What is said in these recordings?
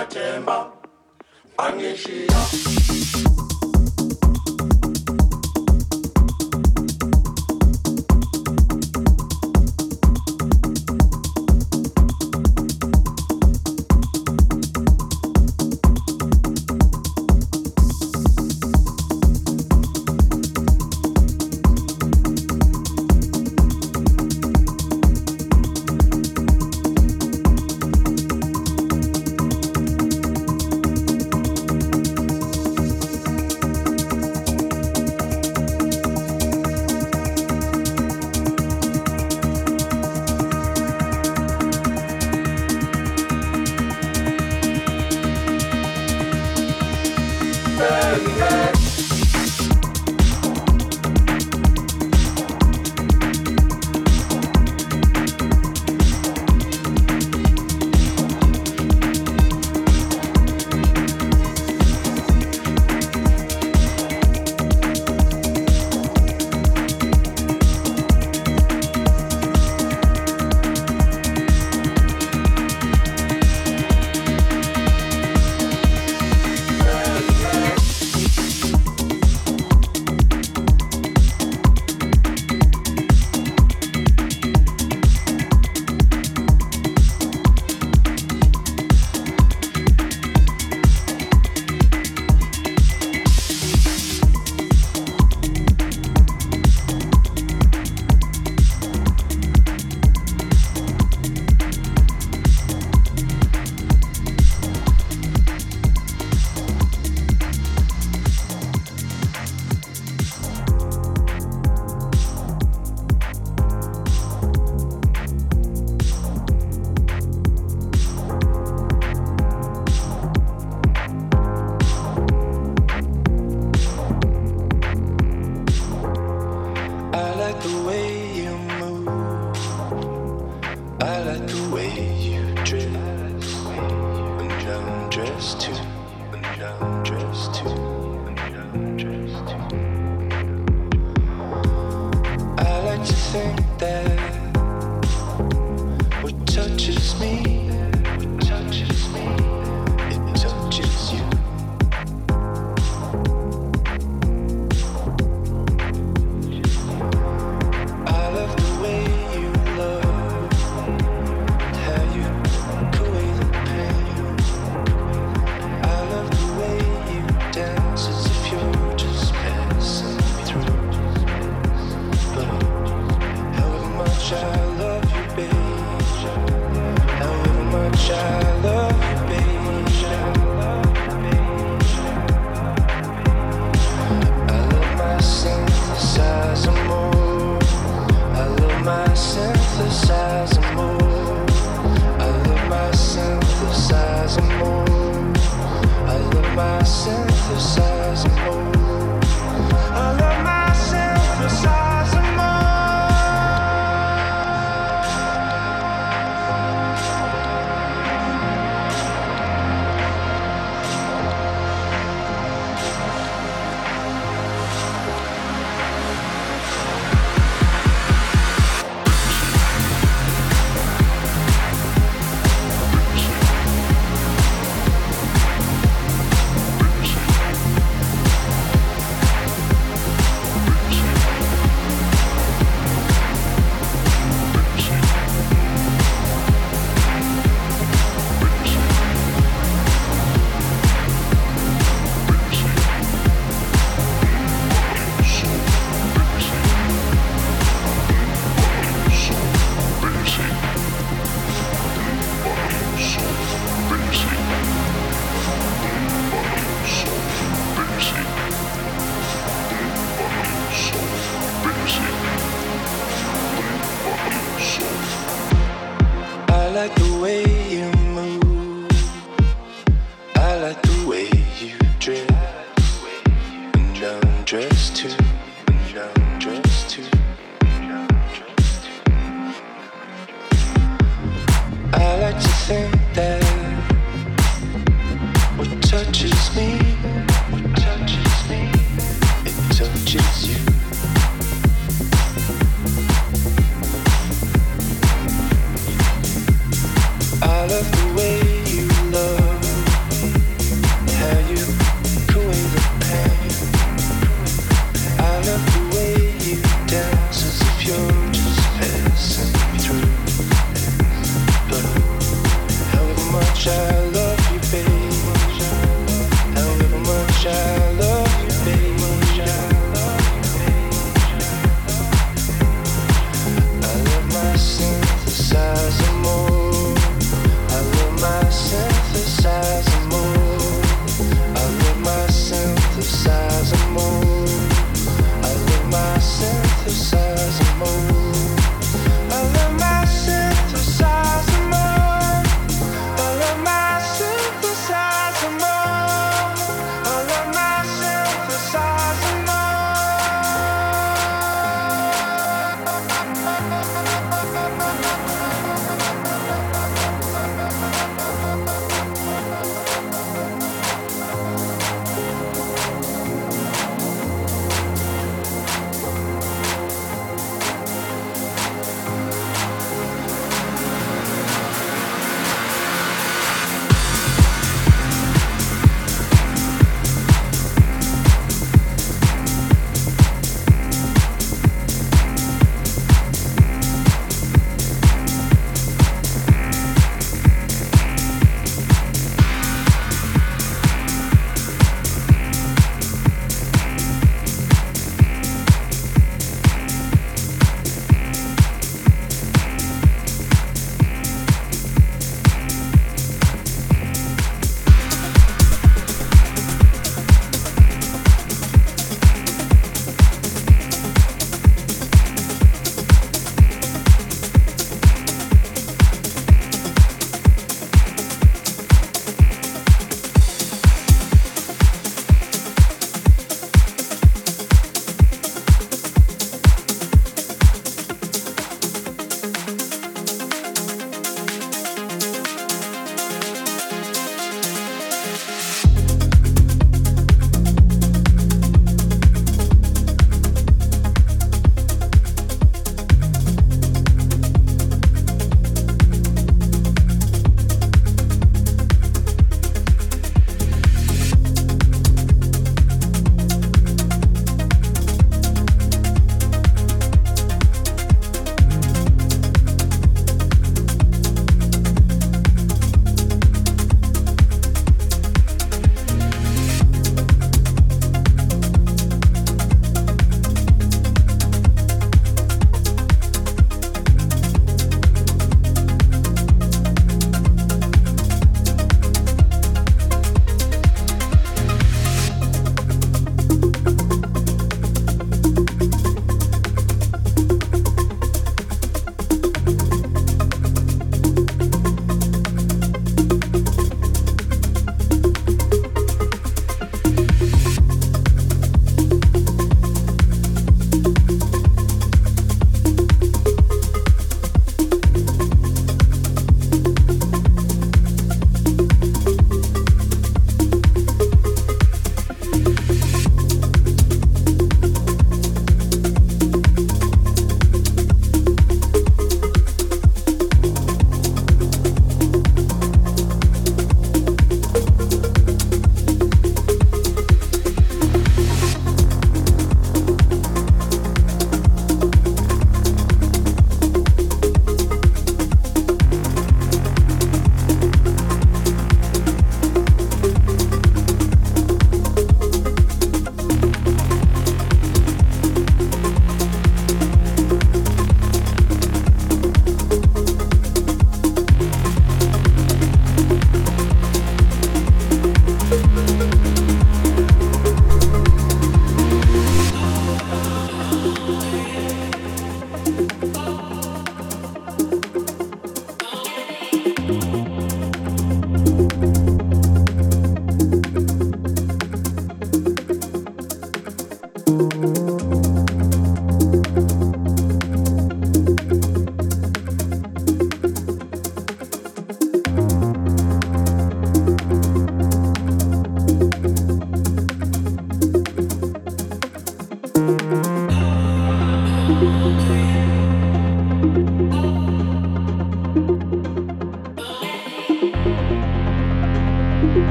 Atemba, Angeshiya.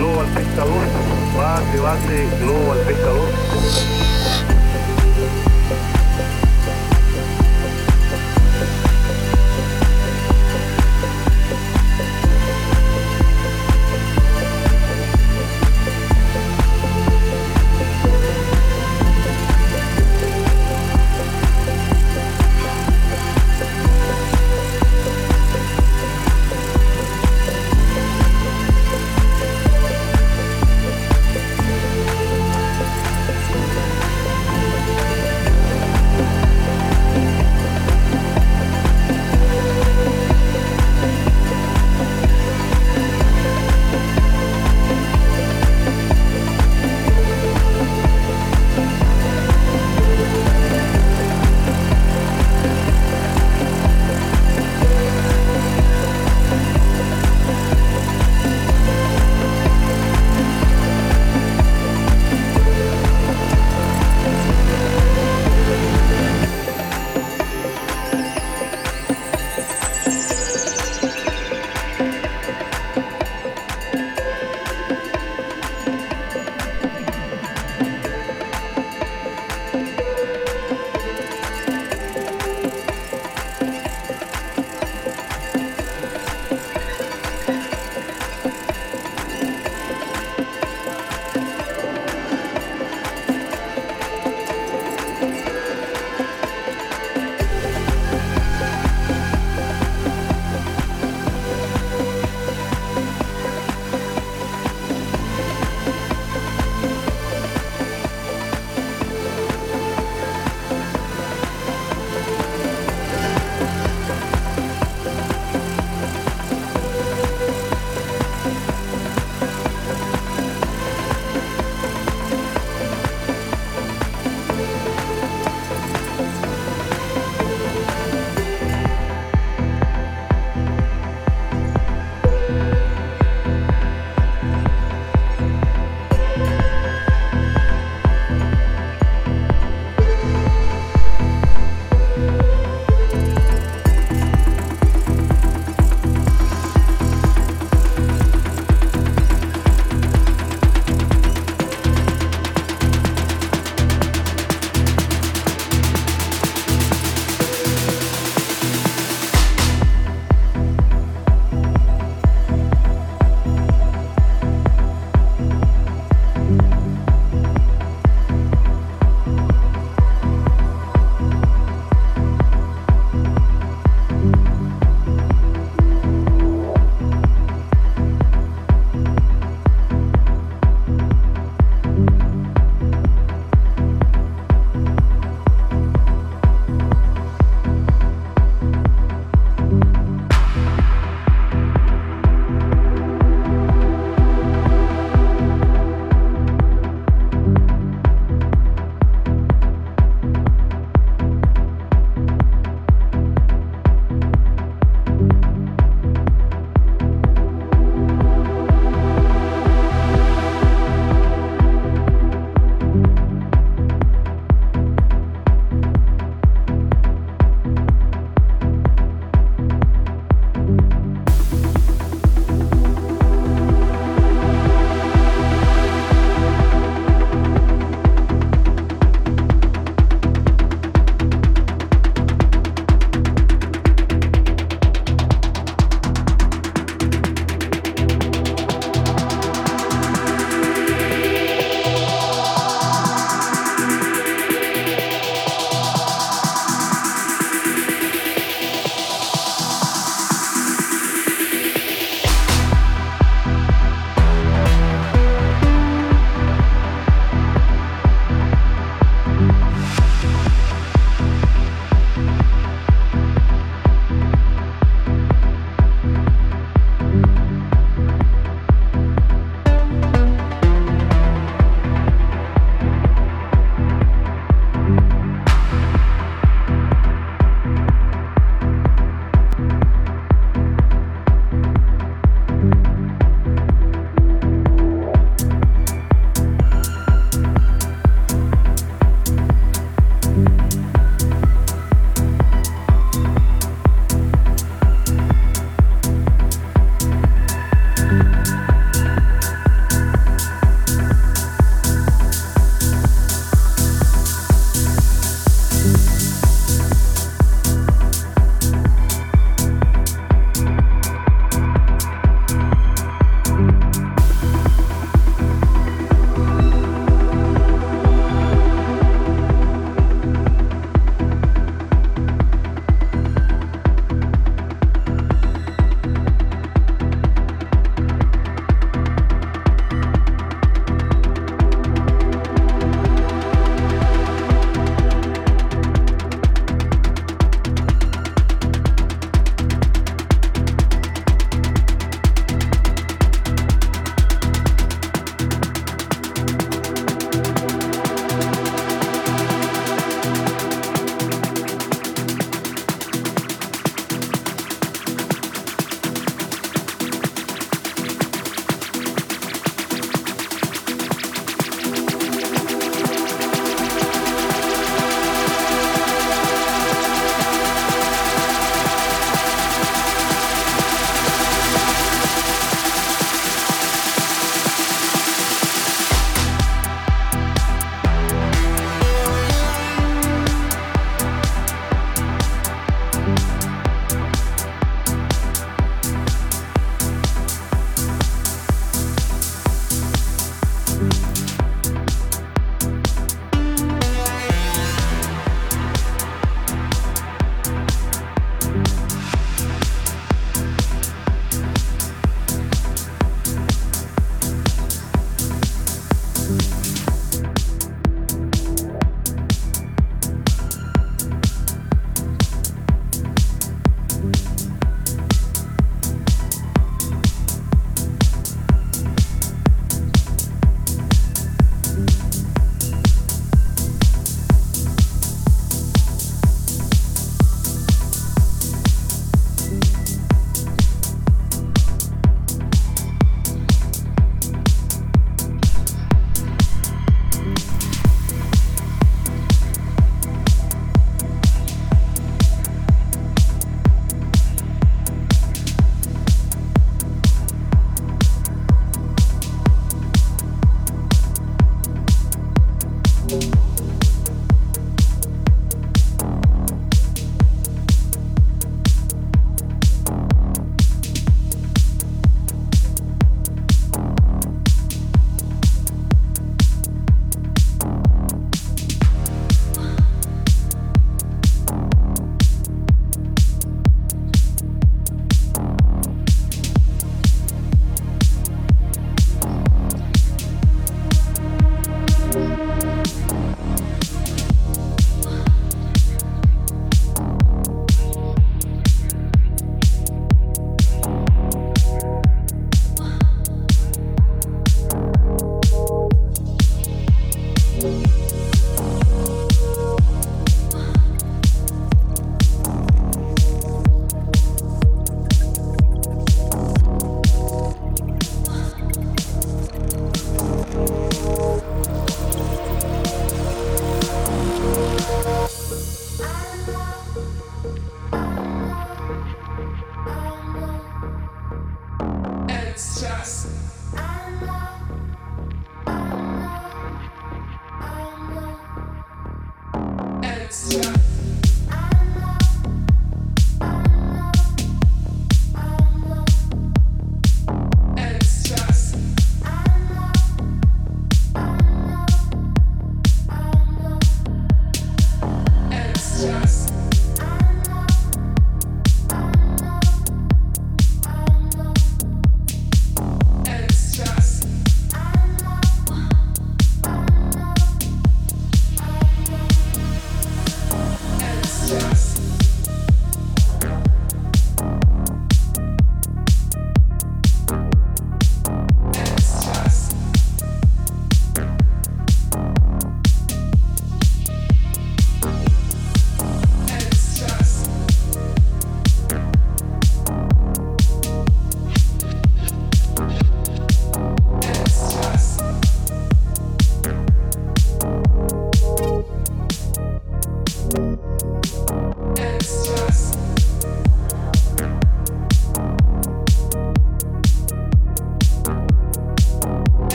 globo al pescador, bate, bate, globo al pescador.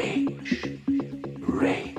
Rage, rage